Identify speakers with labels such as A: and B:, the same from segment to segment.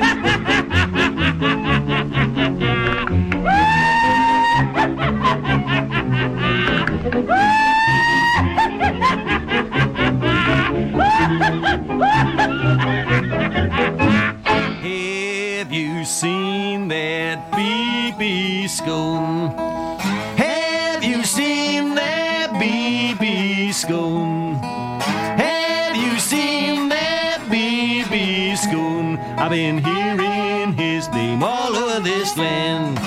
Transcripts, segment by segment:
A: Ha ha! I've been hearing his name all over this land.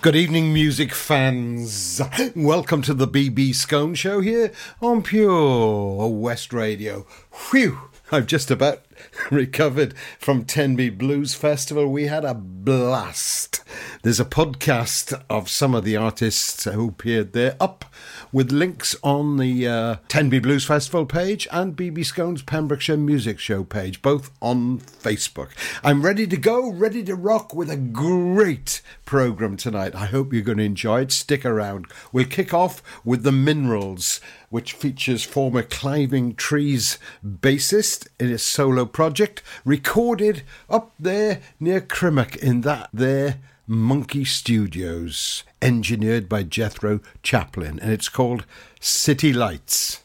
B: Good evening, music fans. Welcome to the BB Skone Show here on Pure West Radio. Whew, I've just about recovered from Tenby Blues Festival. We had a blast. There's a podcast of some of the artists who appeared there up with links on the uh, Tenby Blues Festival page and BB Skone's Pembrokeshire Music Show page, both on Facebook. I'm ready to go, ready to rock with a great programme tonight. I hope you're going to enjoy it. Stick around. We'll kick off with The Minerals, which features former Climbing Trees bassist in a solo project, recorded up there near Crymych in that there Monkey Studios, engineered by Jethro Chaplin, and it's called City Lights.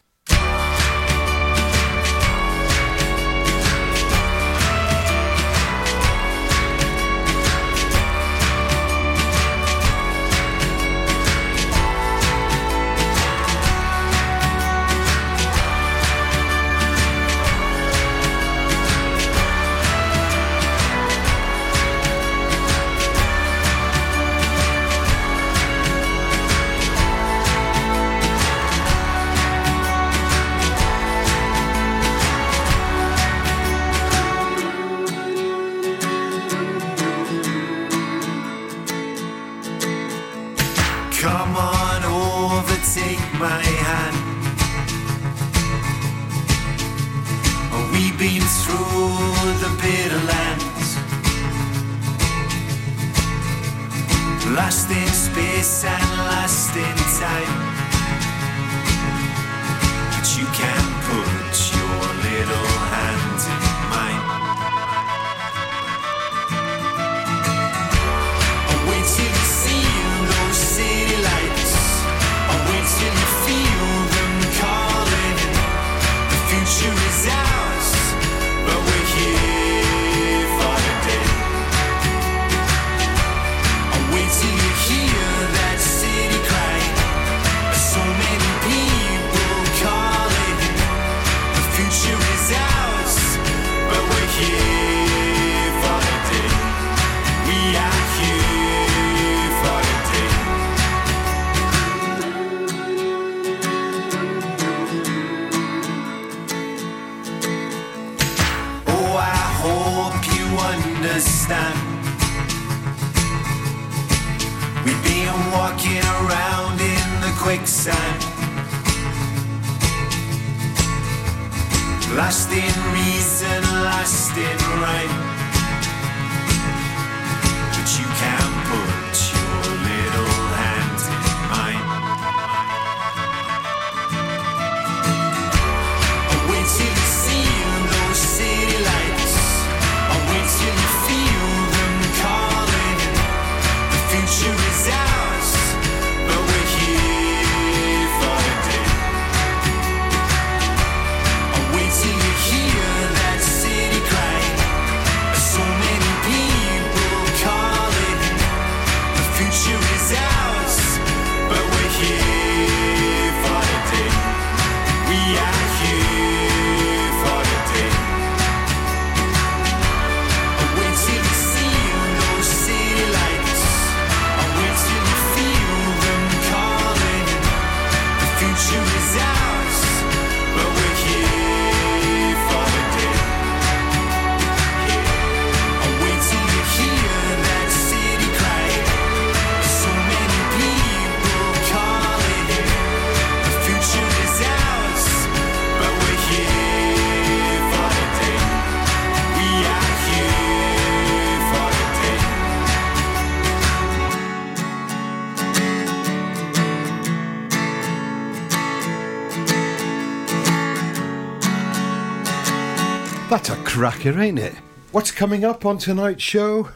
B: Cracker, ain't it?
C: What's coming up on tonight's show?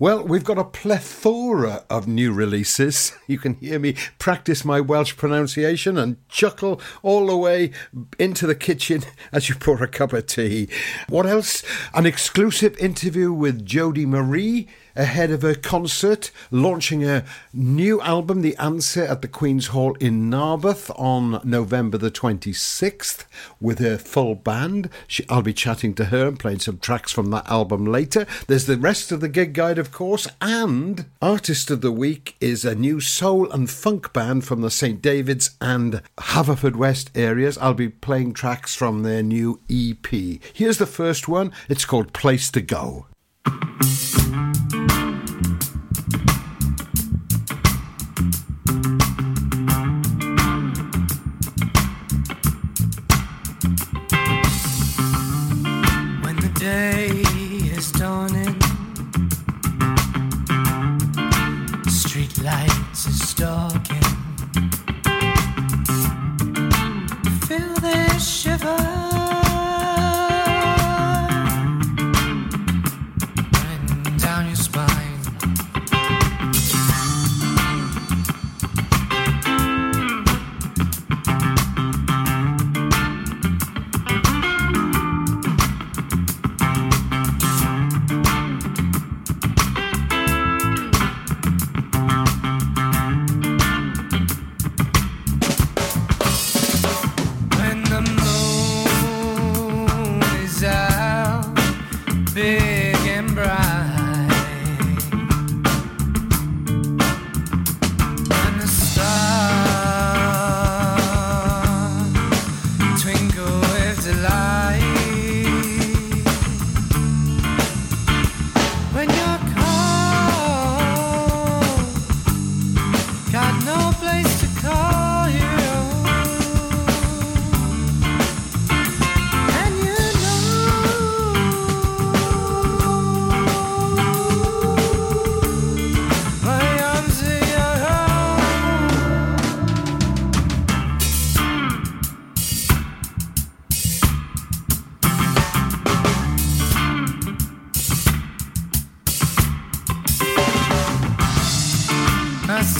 C: Well, we've got a plethora of new releases. You can hear me practice my Welsh pronunciation and chuckle all the way into the kitchen as you pour a cup of tea. What else? An exclusive interview with Jodie Marie ahead of her concert, launching her new album, The Answer, at the Queen's Hall in Narberth on November the 26th with her full band. She, I'll be chatting to her and playing some tracks from that album later. There's the rest of the gig guide, of course, and Artist of the Week is a new soul and funk band from the St. David's and Haverfordwest areas. I'll be playing tracks from their new EP. Here's the first one. It's called Place to Go.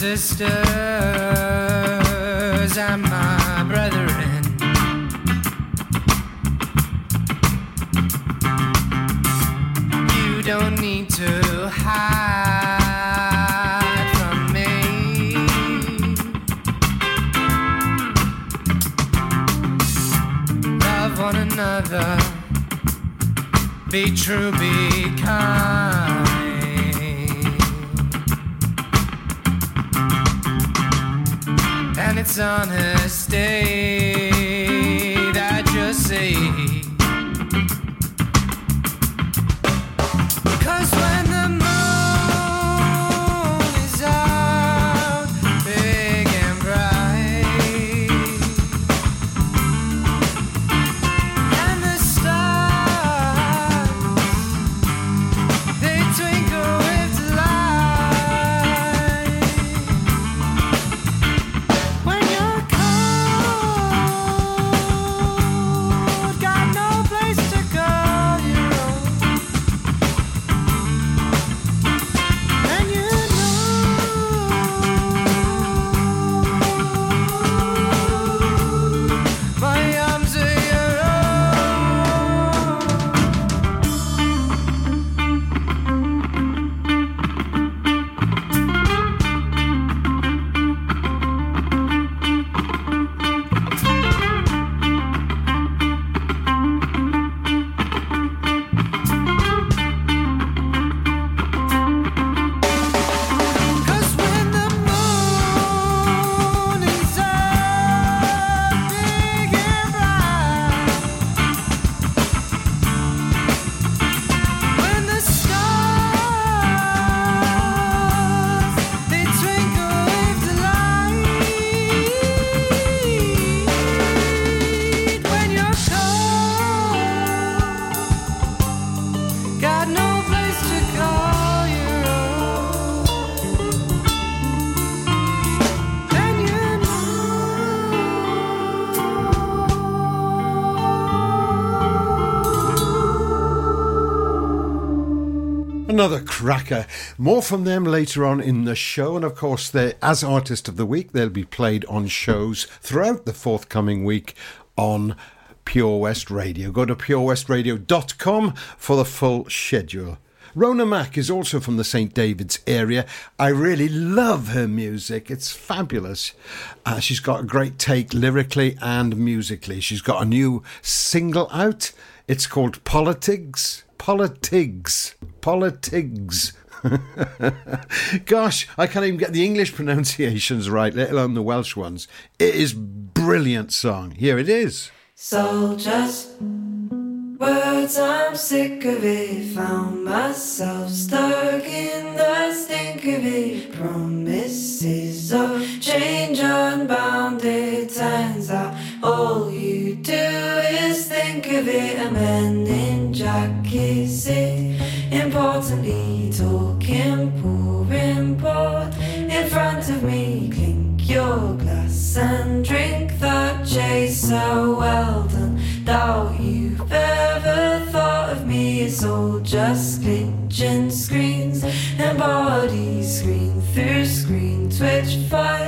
D: Sisters and my brethren. You don't need to hide from me. Love one another. Be true, be kind. And it's honesty that you see.
C: Cracker. More from them later on in the show. And of course, they as Artist of the Week, they'll be played on shows throughout the forthcoming week on Pure West Radio. Go to purewestradio.com for the full schedule. Rona Mack is also from the St. David's area. I really love her music. It's fabulous. Uh, she's got a great take lyrically and musically. She's got a new single out. It's called Politics. Politics. Politics. Gosh, I can't even get the English pronunciations right, let alone the Welsh ones. It is brilliant song. Here it is.
E: So just words, I'm sick of it. Found myself stuck in the stink of it. Promises of change unbounded. Turns out all you do is think of it. A man in jackets, it importantly talking, pouring port in front of me. Clink your glass and drink the chaser. Well done, doubt you've ever thought of me. It's all just glitching screens and bodies screen through screen, twitch fight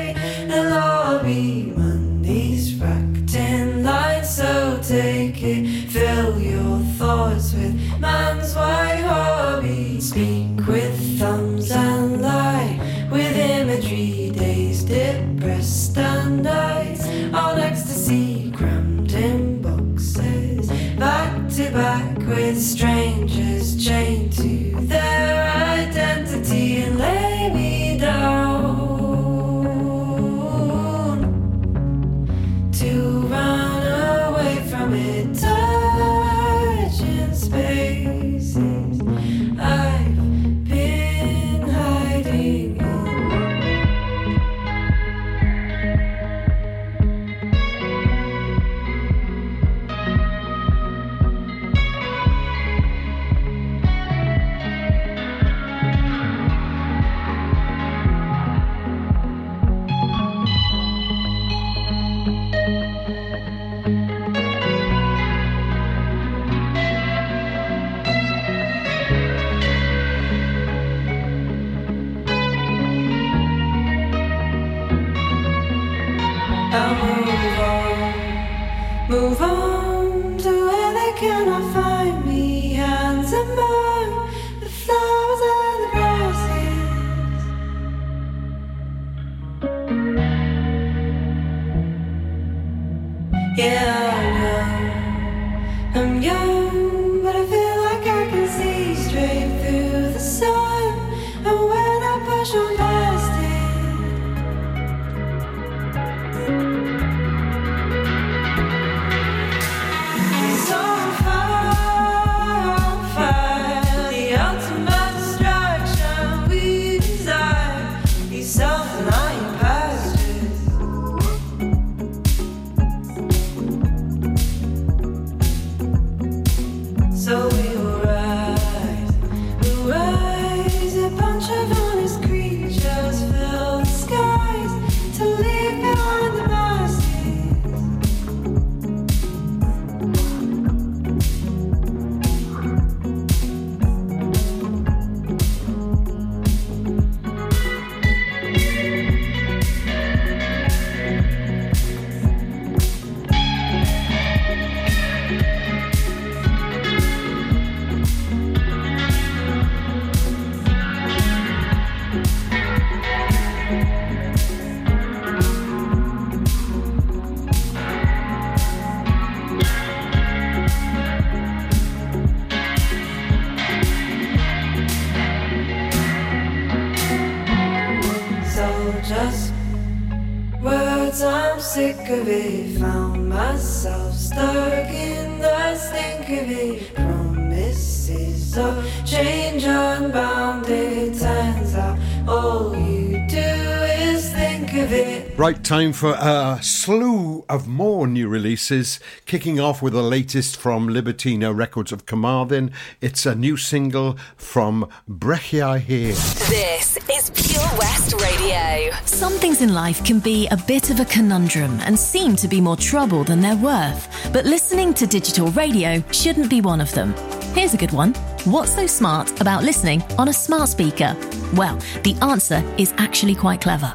C: Right time for a slew of more new releases, kicking off with the latest from Libertino Records of Carmarthen. It's a new single from Breichiau Hir.
F: This is Pure West Radio. Some things in life can be a bit of a conundrum and seem to be more trouble than they're worth, but listening to digital radio shouldn't be one of them. Here's a good one. What's so smart about listening on a smart speaker? Well, the answer is actually quite clever.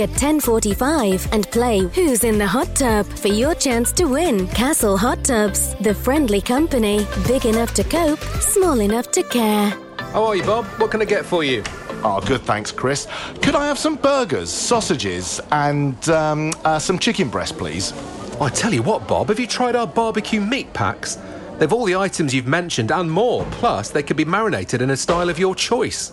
G: at 10:45 and play Who's in the Hot Tub for your chance to win. Castle Hot Tubs, the friendly company, big enough to cope, small enough to care.
H: How are you, Bob? What can I get for you?
I: Oh, good, thanks, Chris. Could I have some burgers, sausages, and um, uh, some chicken breast, please?
H: I tell you what, Bob, have you tried our barbecue meat packs? They've all the items you've mentioned and more, plus they can be marinated in a style of your choice.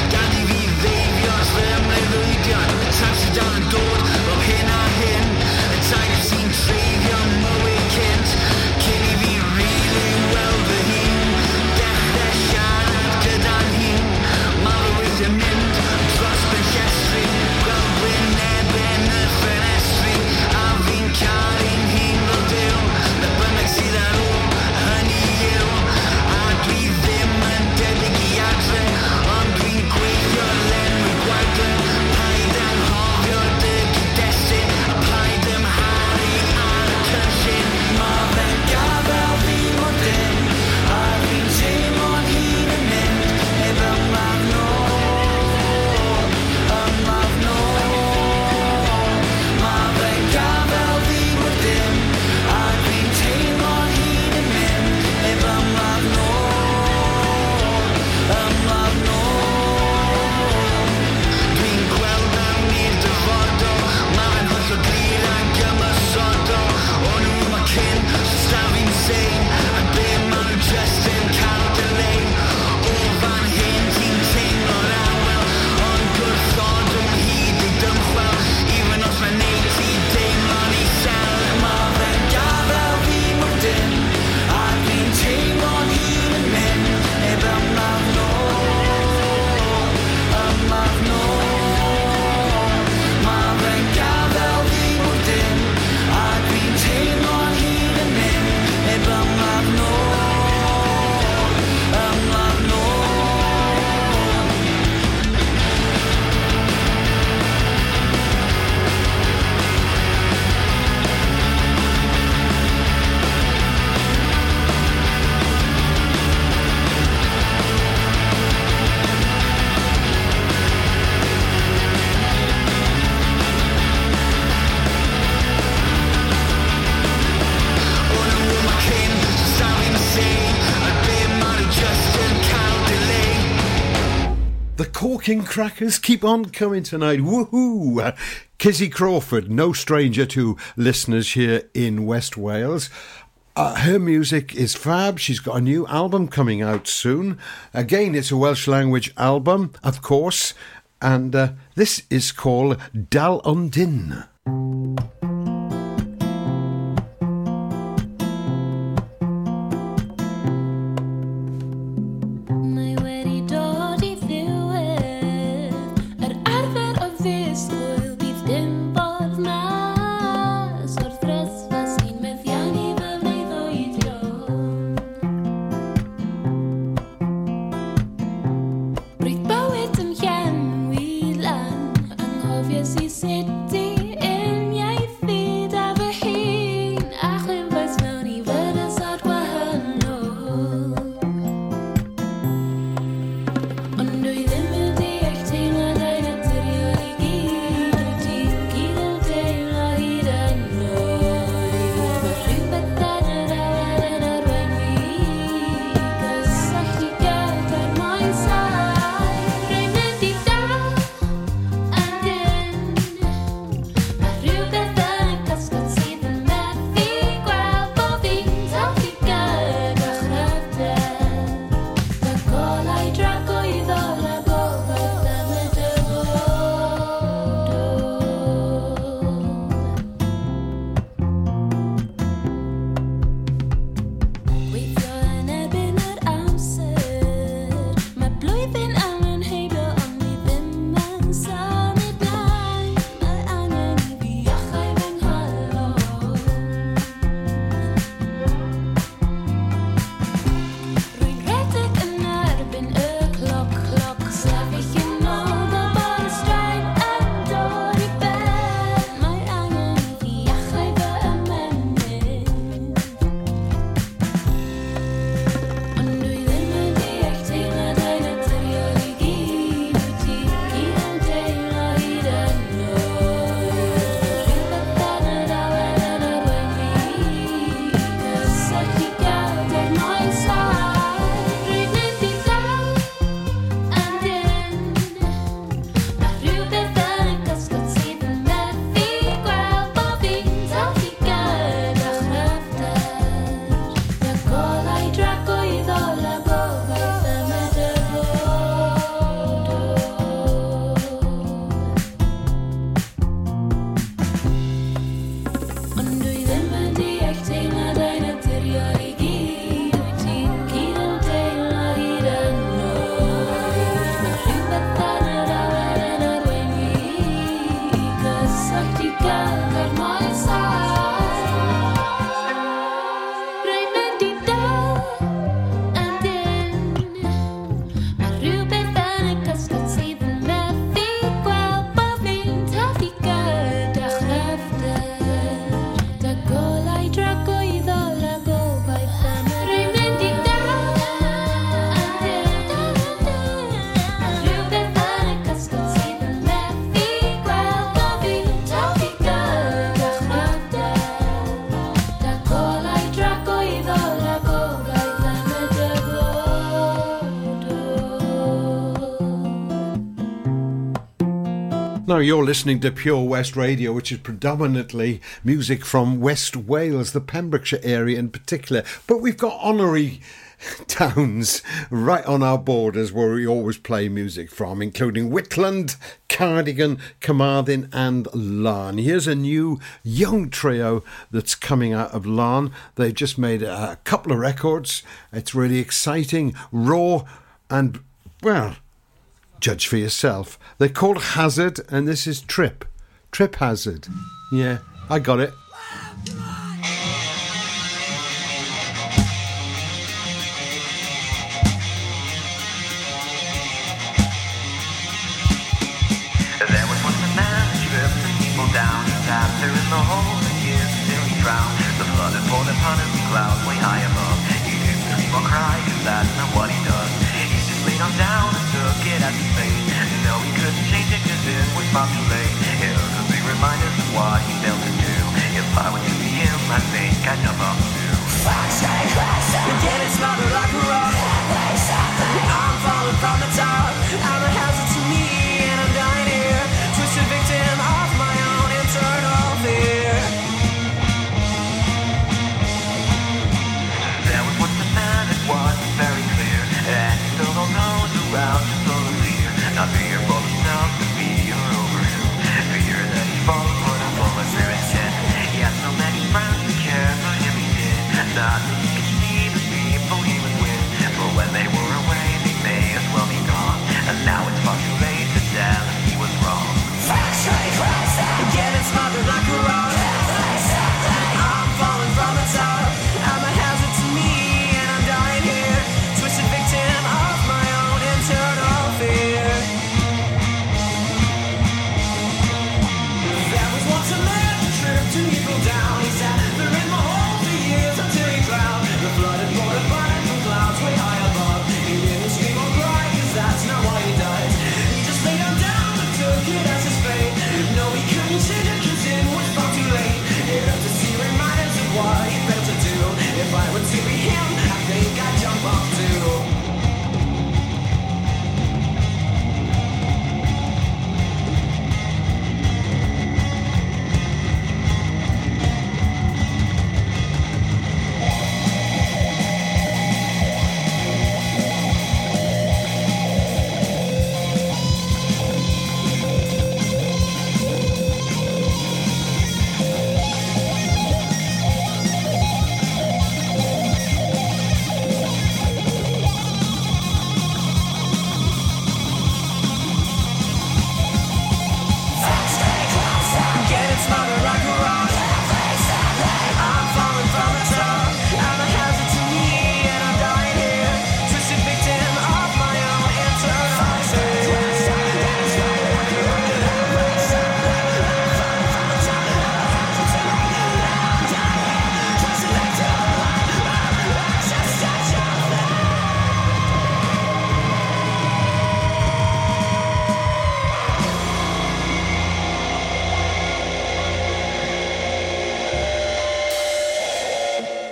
J: Crackers keep on coming tonight. Woohoo! Kizzy Crawford, no stranger to listeners here in West Wales. Uh, her music is fab. She's got a new album coming out soon. Again, it's a Welsh language album, of course, and uh, this is called Dal Undin. You're listening to Pure West Radio, which is predominantly music from West Wales, the Pembrokeshire area in particular. But we've got honorary towns right on our borders where we always play music from, including Whitland, Cardigan, Carmarthen, and Laugharne. Here's a new young trio that's coming out of Laugharne. They've just made a couple of records. It's really exciting, raw, and, well, judge for yourself. They're called Hazard, and this is Trip. Trip Hazard. Yeah, I got it.
B: The hole and years until he drowned. The flood had upon way high above. He didn't scream or cry, cause that's not what he does. He just laid on down it as fate. No, he couldn't change it cause it was far too late. It was a big reminder of what he failed to do. If I were to be him, I think I'd never do.
K: Again, it's not the rock and roll. I'm falling from the top.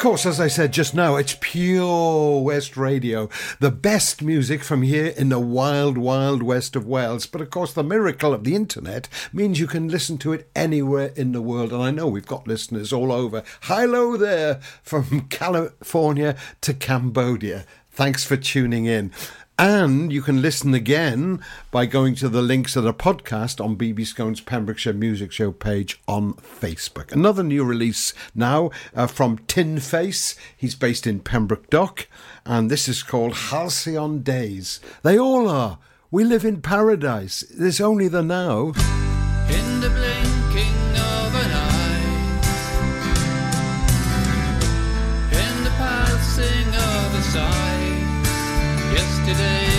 C: course, as I said just now, it's pure West radio. The best music from here in the wild, wild west of Wales. But of course, the miracle of the internet means you can listen to it anywhere in the world. And I know we've got listeners all over. Hi, hello there from California to Cambodia. Thanks for tuning in. And you can listen again by going to the links of the podcast on BB Skone's Pembrokeshire Music Show page on Facebook. Another new release now uh, from Tin Face. He's based in Pembroke Dock, and this is called Halcyon Days. They all are. We live in paradise. There's only the now.
L: today.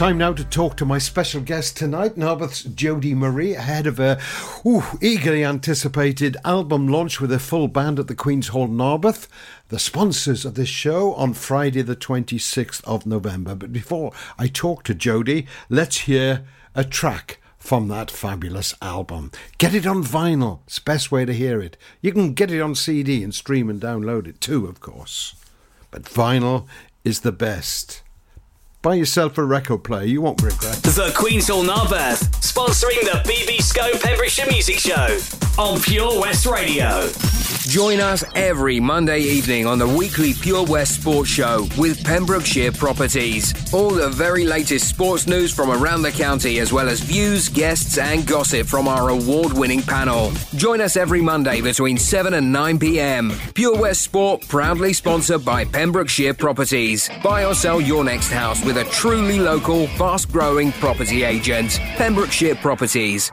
C: Time now to talk to my special guest tonight, Narberth's Jodie Marie, ahead of her ooh, eagerly anticipated album launch with a full band at the Queen's Hall, Narberth. The sponsors of this show on Friday, the 26th of November. But before I talk to Jodie, let's hear a track from that fabulous album. Get it on vinyl. It's the best way to hear it. You can get it on CD and stream and download it too, of course. But vinyl is the best. Buy yourself a record player, you won't regret it.
M: The Queen's Hall Narberth, sponsoring the BB Skone Pembrokeshire Music Show on Pure West Radio.
N: Join us every Monday evening on the weekly Pure West Sports Show with Pembrokeshire Properties. All the very latest sports news from around the county, as well as views, guests, and gossip from our award winning panel. Join us every Monday between 7 and 9 pm. Pure West Sport, proudly sponsored by Pembrokeshire Properties. Buy or sell your next house with a truly local, fast growing property agent. Pembrokeshire Properties.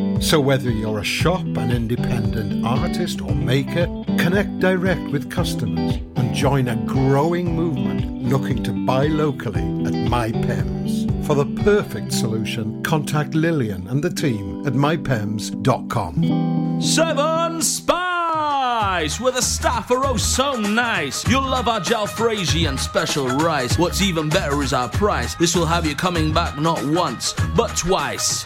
C: So, whether you're a shop, an independent artist, or maker, connect direct with customers and join a growing movement looking to buy locally at MyPems. For the perfect solution, contact Lillian and the team at mypems.com.
O: Seven Spice, where the staff are oh so nice. You'll love our jalfrezi and special rice. What's even better is our price. This will have you coming back not once, but twice.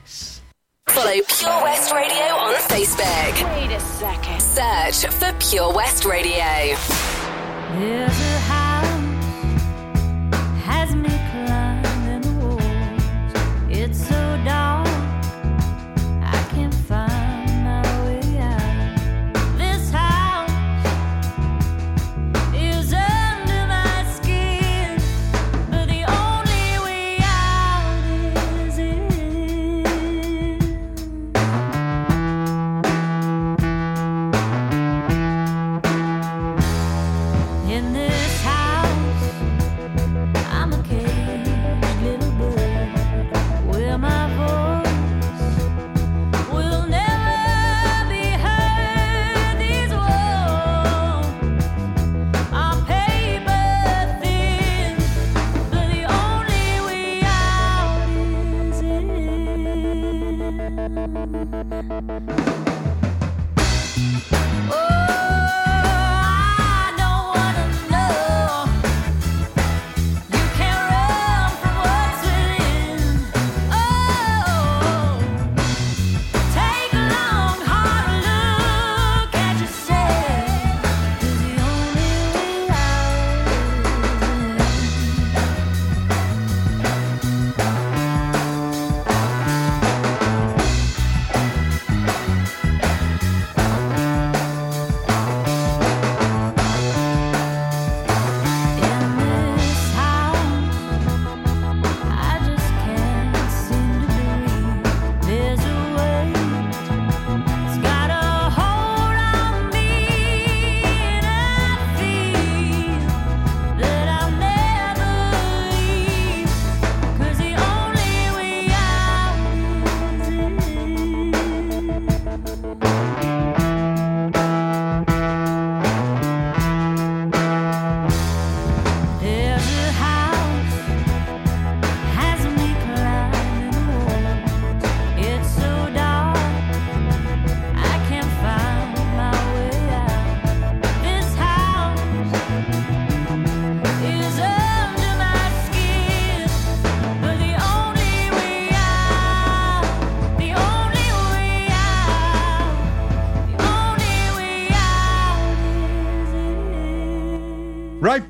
P: Follow Pure West Radio on Facebook.
Q: Wait a second.
P: Search for Pure West Radio.
R: There's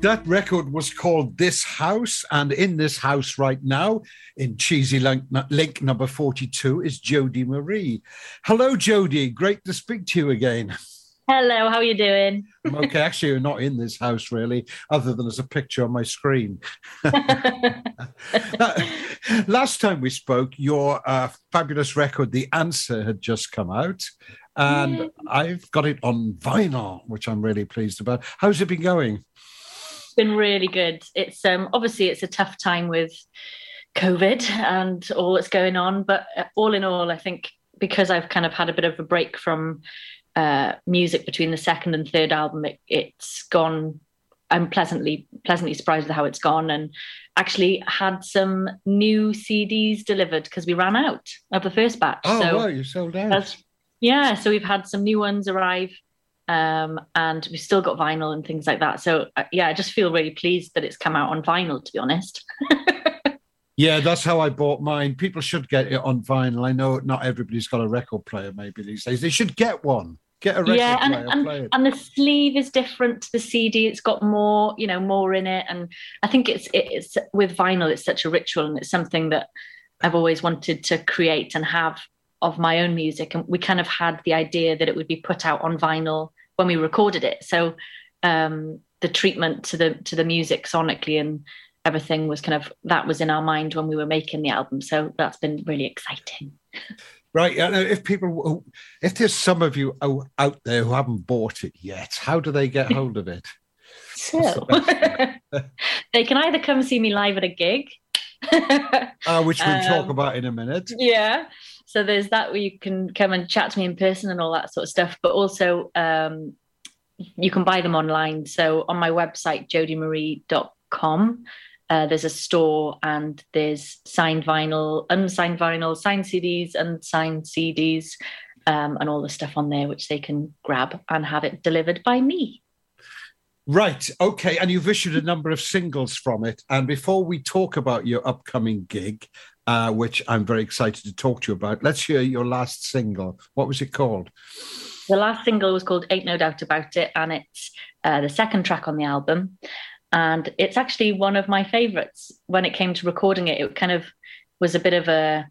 C: that record was called This House, and in this house right now, in Cheesy Link, link number 42, is Jodie Marie. Hello, Jodie. Great to speak to you again.
Q: Hello, how are you doing?
C: I'm okay. Actually, you're not in this house, really, other than as a picture on my screen. Last time we spoke, your uh, fabulous record, The Answer, had just come out. And
Q: Yay.
C: I've got it on vinyl, which I'm really pleased about. How's it been going?
Q: It's been really good. It's um obviously it's a tough time with COVID and all that's going on, but uh, all in all, I think because I've kind of had a bit of a break from uh, music between the second and third album, it, it's gone. I'm pleasantly pleasantly surprised with how it's gone, and actually had some new CDs delivered because we ran out of the first batch.
C: Oh,
Q: so
C: wow, you sold out.
Q: yeah, so we've had some new ones arrive, um, and we've still got vinyl and things like that. So uh, yeah, I just feel really pleased that it's come out on vinyl. To be honest,
C: Yeah, that's how I bought mine. People should get it on vinyl. I know not everybody's got a record player maybe these days. They should get one. Get a record
Q: yeah, and
C: player, play
Q: and, and the sleeve is different to the CD. It's got more, you know, more in it, and I think it's it's with vinyl. It's such a ritual, and it's something that I've always wanted to create and have of my own music. And we kind of had the idea that it would be put out on vinyl when we recorded it. So um, the treatment to the to the music sonically and everything was kind of that was in our mind when we were making the album. So that's been really exciting.
C: Right. And if people, if there's some of you out there who haven't bought it yet, how do they get hold of it?
Q: So they can either come see me live at a gig,
C: Uh, which we'll talk
Q: Um,
C: about in a minute.
Q: yeah. So there's that where you can come and chat to me in person and all that sort of stuff. But also um, you can buy them online. So on my website, jodiemarie.com, uh, there's a store and there's signed vinyl, unsigned vinyl, signed CDs, unsigned CDs, um, and all the stuff on there, which they can grab and have it delivered by me.
C: Right. Okay. And you've issued a number of singles from it. And before we talk about your upcoming gig, uh, which I'm very excited to talk to you about, let's hear your last single. What was it called?
Q: The last single was called Ain't No Doubt About It, and it's uh, the second track on the album. And it's actually one of my favorites. When it came to recording it, it kind of was a bit of a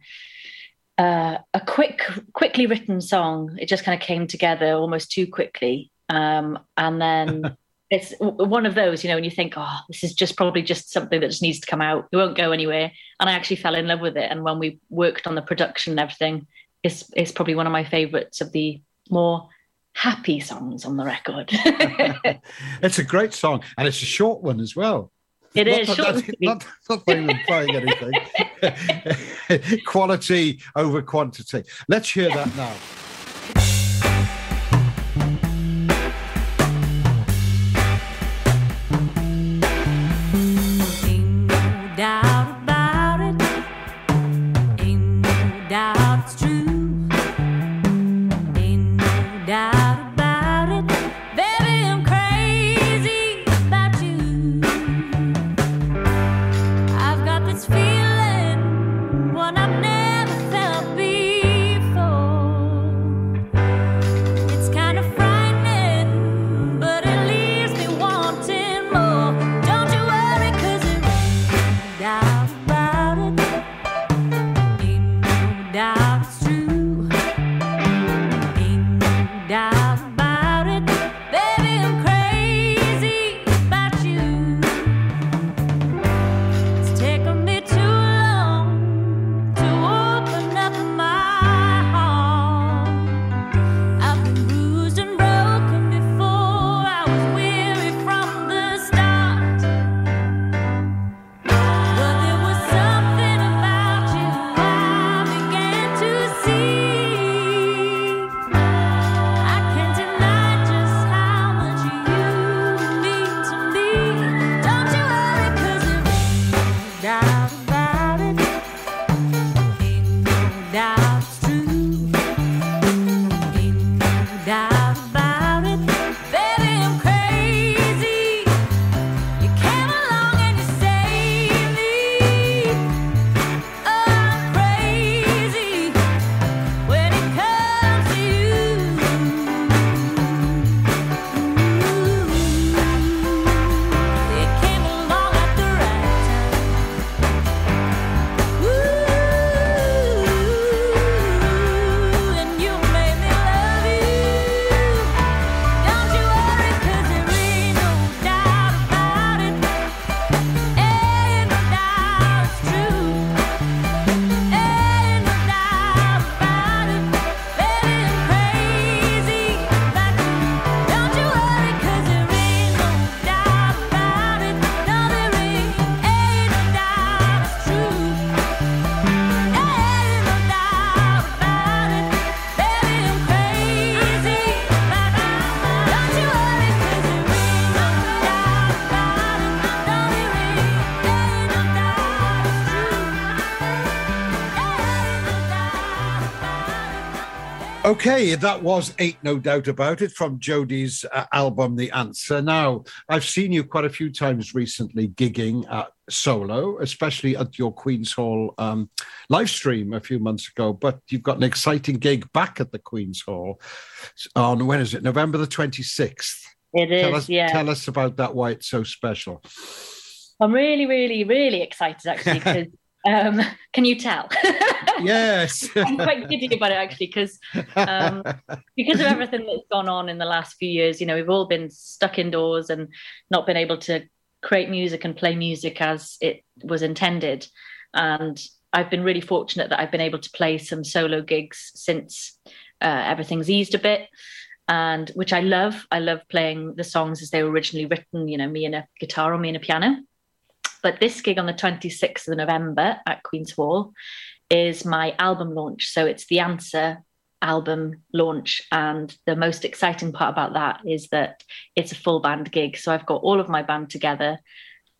Q: uh, a quick, quickly written song. It just kind of came together almost too quickly. Um, and then it's one of those, you know, when you think, oh, this is just probably just something that just needs to come out. It won't go anywhere. And I actually fell in love with it. And when we worked on the production and everything, it's it's probably one of my favorites of the more happy songs on the record.
C: It's a great song, and it's a short one as well.
Q: It
C: Not
Q: is short
C: Not, not, not I'm anything. Quality over quantity. Let's hear that now. Okay, that was Ain't No Doubt About It from Jodie's uh, album, The Answer. Now, I've seen you quite a few times recently gigging at solo, especially at your Queen's Hall um, live stream a few months ago. But you've got an exciting gig back at the Queen's Hall on, when is it? November the 26th.
Q: It
C: Tell us,
Q: yeah.
C: Tell us about that, why it's so special.
Q: I'm really, really, really excited actually because um, can you tell?
C: yes.
Q: I'm quite giddy about it actually because um, because of everything that's gone on in the last few years. You know, we've all been stuck indoors and not been able to create music and play music as it was intended. And I've been really fortunate that I've been able to play some solo gigs since uh, everything's eased a bit. And which I love. I love playing the songs as they were originally written, you know, me and a guitar or me and a piano. But this gig on the 26th of November at Queen's Hall is my album launch. So it's the Answer album launch. And the most exciting part about that is that it's a full band gig. So I've got all of my band together,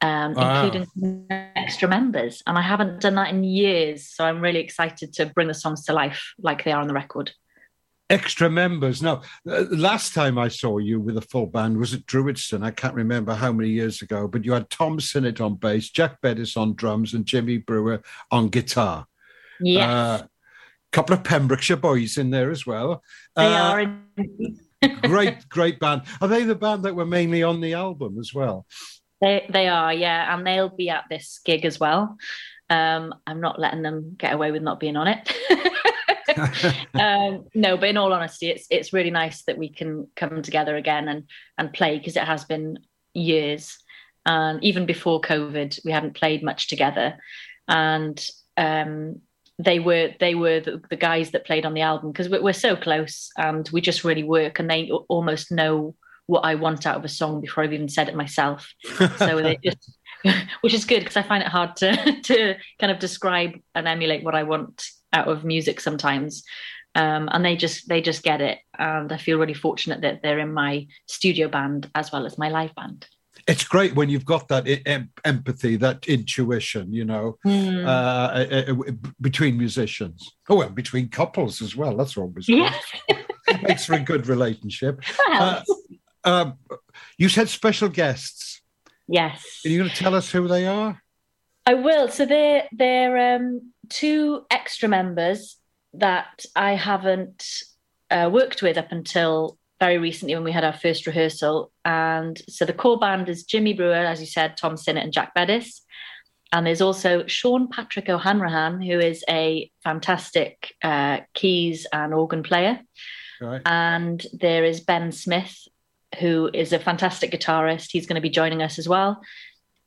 Q: um,
C: Wow.
Q: including extra members. And I haven't done that in years. So I'm really excited to bring the songs to life like they are on the record.
C: Extra members. Now, uh, last time I saw you with a full band was at Druidston. I can't remember how many years ago, but you had Tom Sinnott on bass, Jack Bettis on drums, and Jimmy Brewer on guitar.
Q: Yes.
C: A couple of Pembrokeshire boys in there as well.
Q: They
C: Uh,
Q: are
C: great, great band. Are they the band that were mainly on the album as well?
Q: They they are, yeah, and they'll be at this gig as well. Um, I'm not letting them get away with not being on it. um, no, but in all honesty, it's it's really nice that we can come together again and and play because it has been years, and even before COVID, we hadn't played much together, and um, they were they were the, the guys that played on the album because we're, we're so close and we just really work, and they almost know what I want out of a song before I've even said it myself. So they just, which is good because I find it hard to to kind of describe and emulate what I want out of music sometimes. Um, and they just they just get it, and I feel really fortunate that they're in my studio band as well as my live band.
C: It's great when you've got that em- empathy, that intuition, you know,
Q: Hmm.
C: uh, uh, uh, between musicians. Oh, well, between couples as well. That's always good.
Q: Yeah.
C: Makes for a good relationship. Uh, you said special guests.
Q: Yes.
C: Are you going to tell us who they are?
Q: I will. So they're they're um, two extra members that I haven't uh, worked with up until very recently when we had our first rehearsal. And so the core band is Jimmy Brewer, as you said, Tom Sinnott and Jack Bettis. And there's also Sean Patrick O'Hanrahan, who is a fantastic uh, keys and organ player.
C: Right.
Q: And there is Ben Smith, who is a fantastic guitarist. He's going to be joining us as well.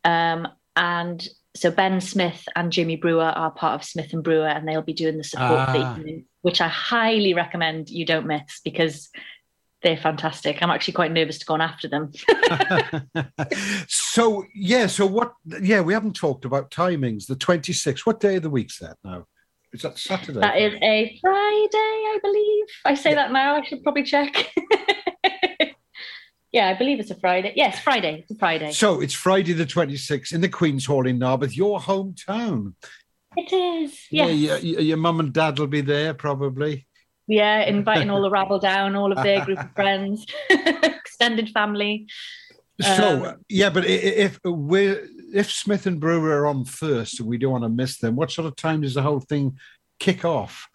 Q: Um, and so Ben Smith and Jimmy Brewer are part of Smith and Brewer, and they'll be doing the support for the
C: Ah.
Q: evening, which I highly recommend you don't miss because they're fantastic. I'm actually quite nervous to go on after them.
C: So, yeah, so what? Yeah, we haven't talked about timings. The 26th. What day of the week's that now? Is that Saturday?
Q: That is a Friday, I believe. I say that now. I should probably check. yeah, I believe it's a Friday. Yes, Friday. It's a Friday.
C: So it's Friday the 26th in the Queen's Hall in Narberth, your hometown.
Q: it is.
C: Yeah, your, your mum and dad will be there probably.
Q: Yeah, inviting all the rabble down, all of their group of friends, extended family.
C: So
Q: Um,
C: yeah, but if we're if Smith and Brewer are on first and we don't want to miss them, what sort of time does the whole thing kick off?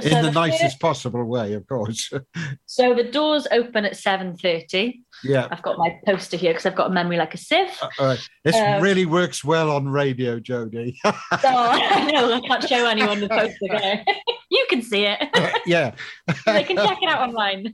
C: In
Q: So
C: the,
Q: the
C: nicest
Q: first-
C: possible way, of course.
Q: So the doors open at seven thirty.
C: yeah.
Q: I've got my poster here because I've got a memory like a sieve.
C: All right. This
Q: Um,
C: really works well on radio, Jodie.
Q: So I know I can't show anyone the poster you can see it.
C: yeah.
Q: they can check it out online.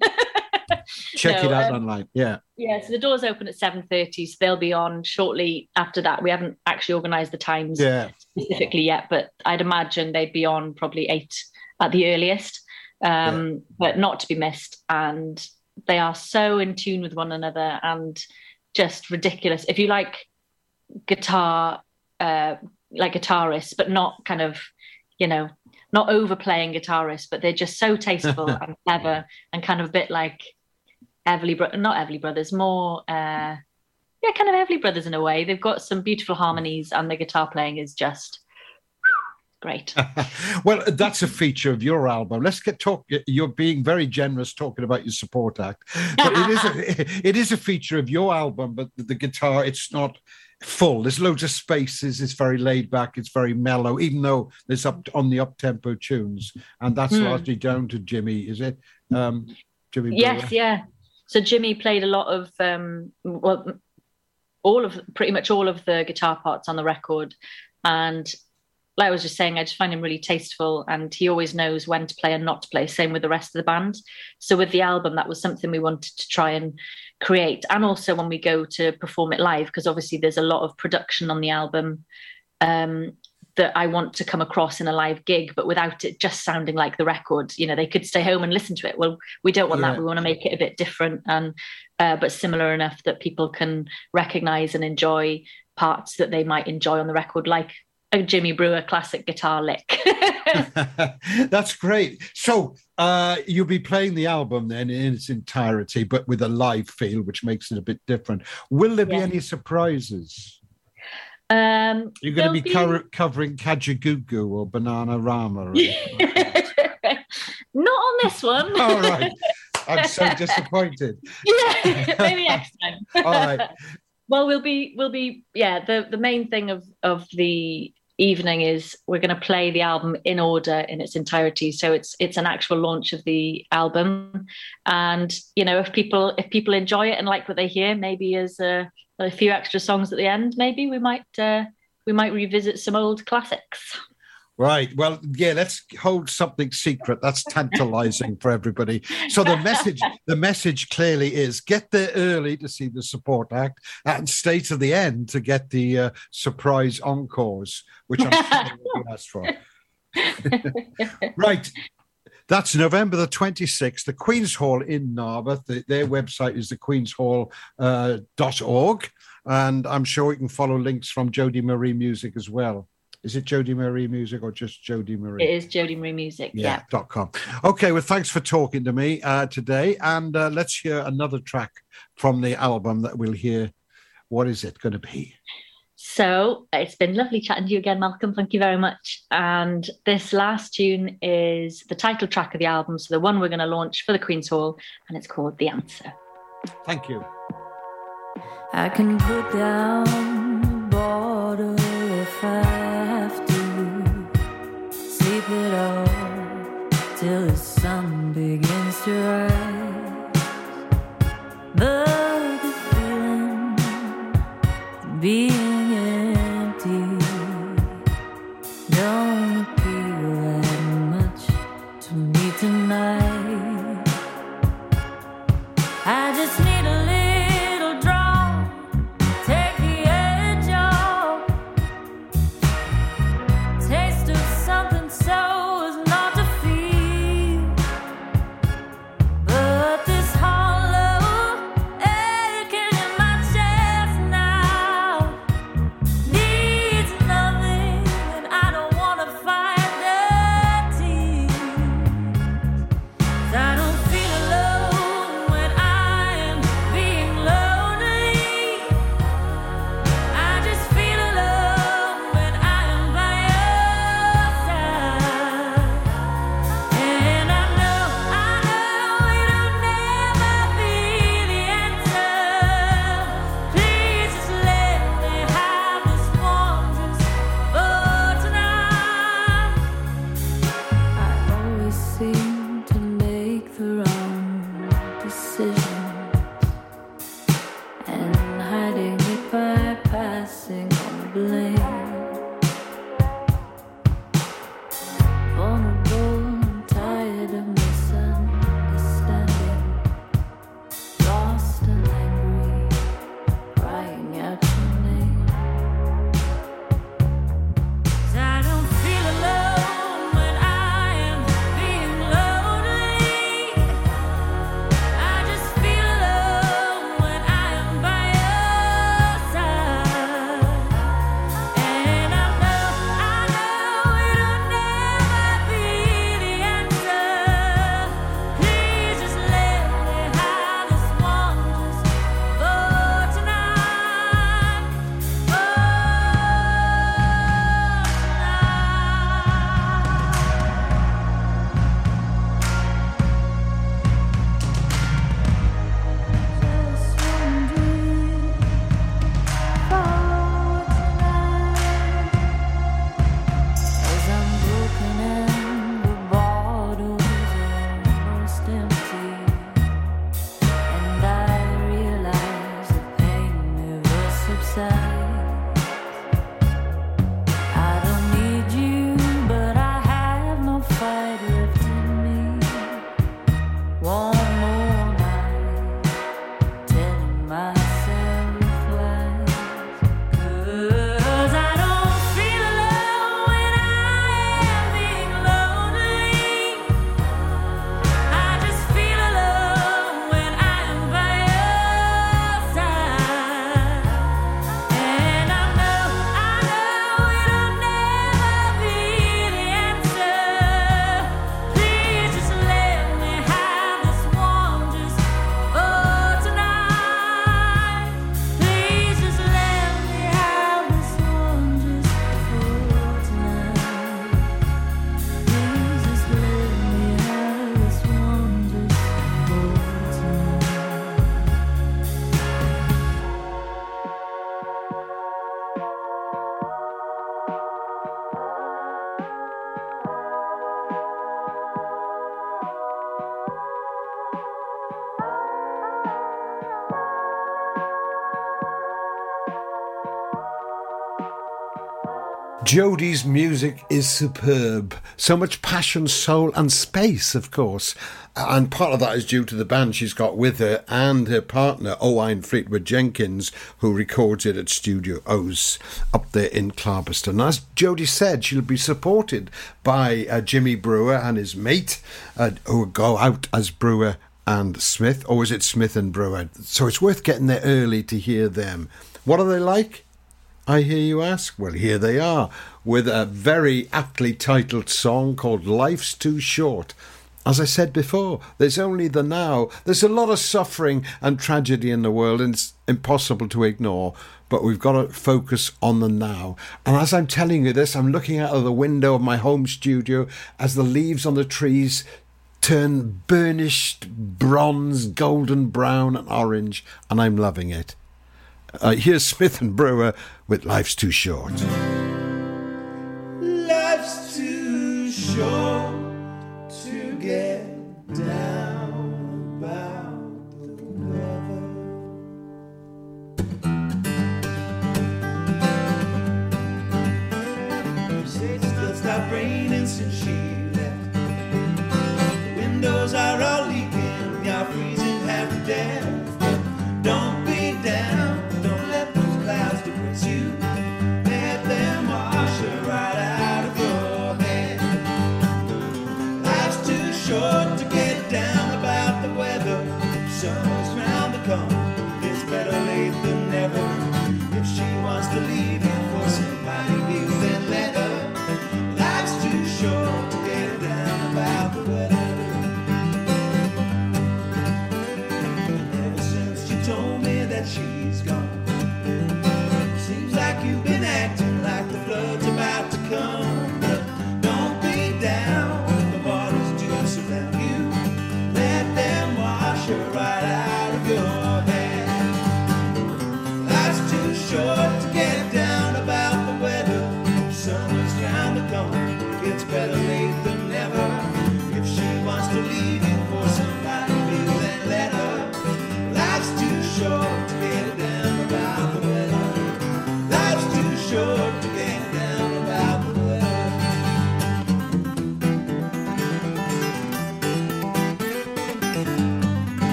C: Check
Q: No,
C: it out
Q: um,
C: online. Yeah.
Q: Yeah, so the doors open at seven thirty, so they'll be on shortly after that. We haven't actually organised the times
C: Yeah.
Q: specifically yet, but I'd imagine they'd be on probably eight at the earliest, um, but not to be missed. And they are so in tune with one another and just ridiculous. If you like guitar, uh, like guitarists, but not kind of, you know, not overplaying guitarists, but they're just so tasteful and clever and kind of a bit like Everly, Bro- not Everly Brothers, more, uh, yeah, kind of Everly Brothers in a way. They've got some beautiful harmonies and the guitar playing is just great.
C: well, that's a feature of your album. Let's get talk. You're being very generous talking about your support act, but it is a, it is a feature of your album. But the, guitar, it's not full. There's loads of spaces. It's very laid back. It's very mellow, even though there's up on the up tempo tunes, and that's
Q: Hmm.
C: largely down to Jimmy. Is it? Um, Jimmy.
Q: Yes,
C: Brewer?
Q: yeah. So Jimmy played a lot of um, well, all of pretty much all of the guitar parts on the record, and like I was just saying, I just find him really tasteful, and he always knows when to play and not to play. Same with the rest of the band. So with the album, that was something we wanted to try and create, and also when we go to perform it live, because obviously there's a lot of production on the album. Um, that I want to come across in a live gig, but without it just sounding like the record. You know, they could stay home and listen to it. Well, we don't want
C: Yeah.
Q: that. We want to make it a bit different and uh, but similar enough that people can recognize and enjoy parts that they might enjoy on the record, like a Jimmy Brewer classic guitar lick.
C: That's great. So uh, you'll be playing the album then in its entirety, but with a live feel, which makes it a bit different. Will there be any surprises?
Q: um,
C: You're going to be,
Q: there'll
C: cover- covering Kajagoogoo or Bananarama. Or
Q: Not on this one.
C: All right. I'm so disappointed.
Q: yeah, maybe next time.
C: All right.
Q: Well, we'll be we'll be yeah. The the main thing of of the evening is we're going to play the album in order in its entirety. So it's it's an actual launch of the album, and you know if people if people enjoy it and like what they hear, maybe as a, a few extra songs at the end, maybe we might uh, we might revisit some old classics.
C: Right. Well, yeah, let's hold something secret. That's tantalizing for everybody. So the message, the message clearly is get there early to see the support act and stay to the end to get the uh, surprise encores, which I'm sure will be asked for. right. That's November the 26th, the Queen's Hall in Narberth. The, their website is thequeenshall.org. Uh, dot org. and I'm sure you can follow links from Jodie Marie Music as well. Is it Jodie Marie Music or just Jodie Marie?
Q: It is Jodie Marie Music. Yeah.
C: Yeah, dot com. Okay, well, thanks for talking to me uh, today. And uh, let's hear another track from the album that we'll hear. What is it going to be?
Q: So it's been lovely chatting to you again, Malcolm. Thank you very much. And this last tune is the title track of the album, so the one we're going to launch for the Queen's Hall, and it's called The Answer.
C: Thank you.
R: I can put down
C: Jodie's music is superb. So much passion, soul, and space, of course. And part of that is due to the band she's got with her and her partner, Owen Fleetwood Jenkins, who records it at Studio O's up there in Clarbeston. As Jodie said, she'll be supported by uh, Jimmy Brewer and his mate, uh, who go out as Brewer and Smith, or is it Smith and Brewer? So it's worth getting there early to hear them. What are they like? I hear you ask. Well, here they are with a very aptly titled song called Life's Too Short. As I said before, there's only the now. There's a lot of suffering and tragedy in the world, and it's impossible to ignore. But we've got to focus on the now. And as I'm telling you this, I'm looking out of the window of my home studio as the leaves on the trees turn burnished bronze, golden brown, and orange, and I'm loving it. Uh, here's Smith and Brewer with Life's Too Short.
S: Life's too short to get down about the weather. It's stopped raining since she left. The windows are all leaking, you're freezing half to death. Don't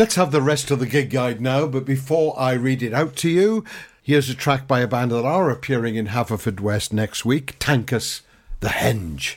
C: Let's have the rest of the gig guide now, but before I read it out to you, here's a track by a band that are appearing in Haverfordwest next week Tankus the Henge.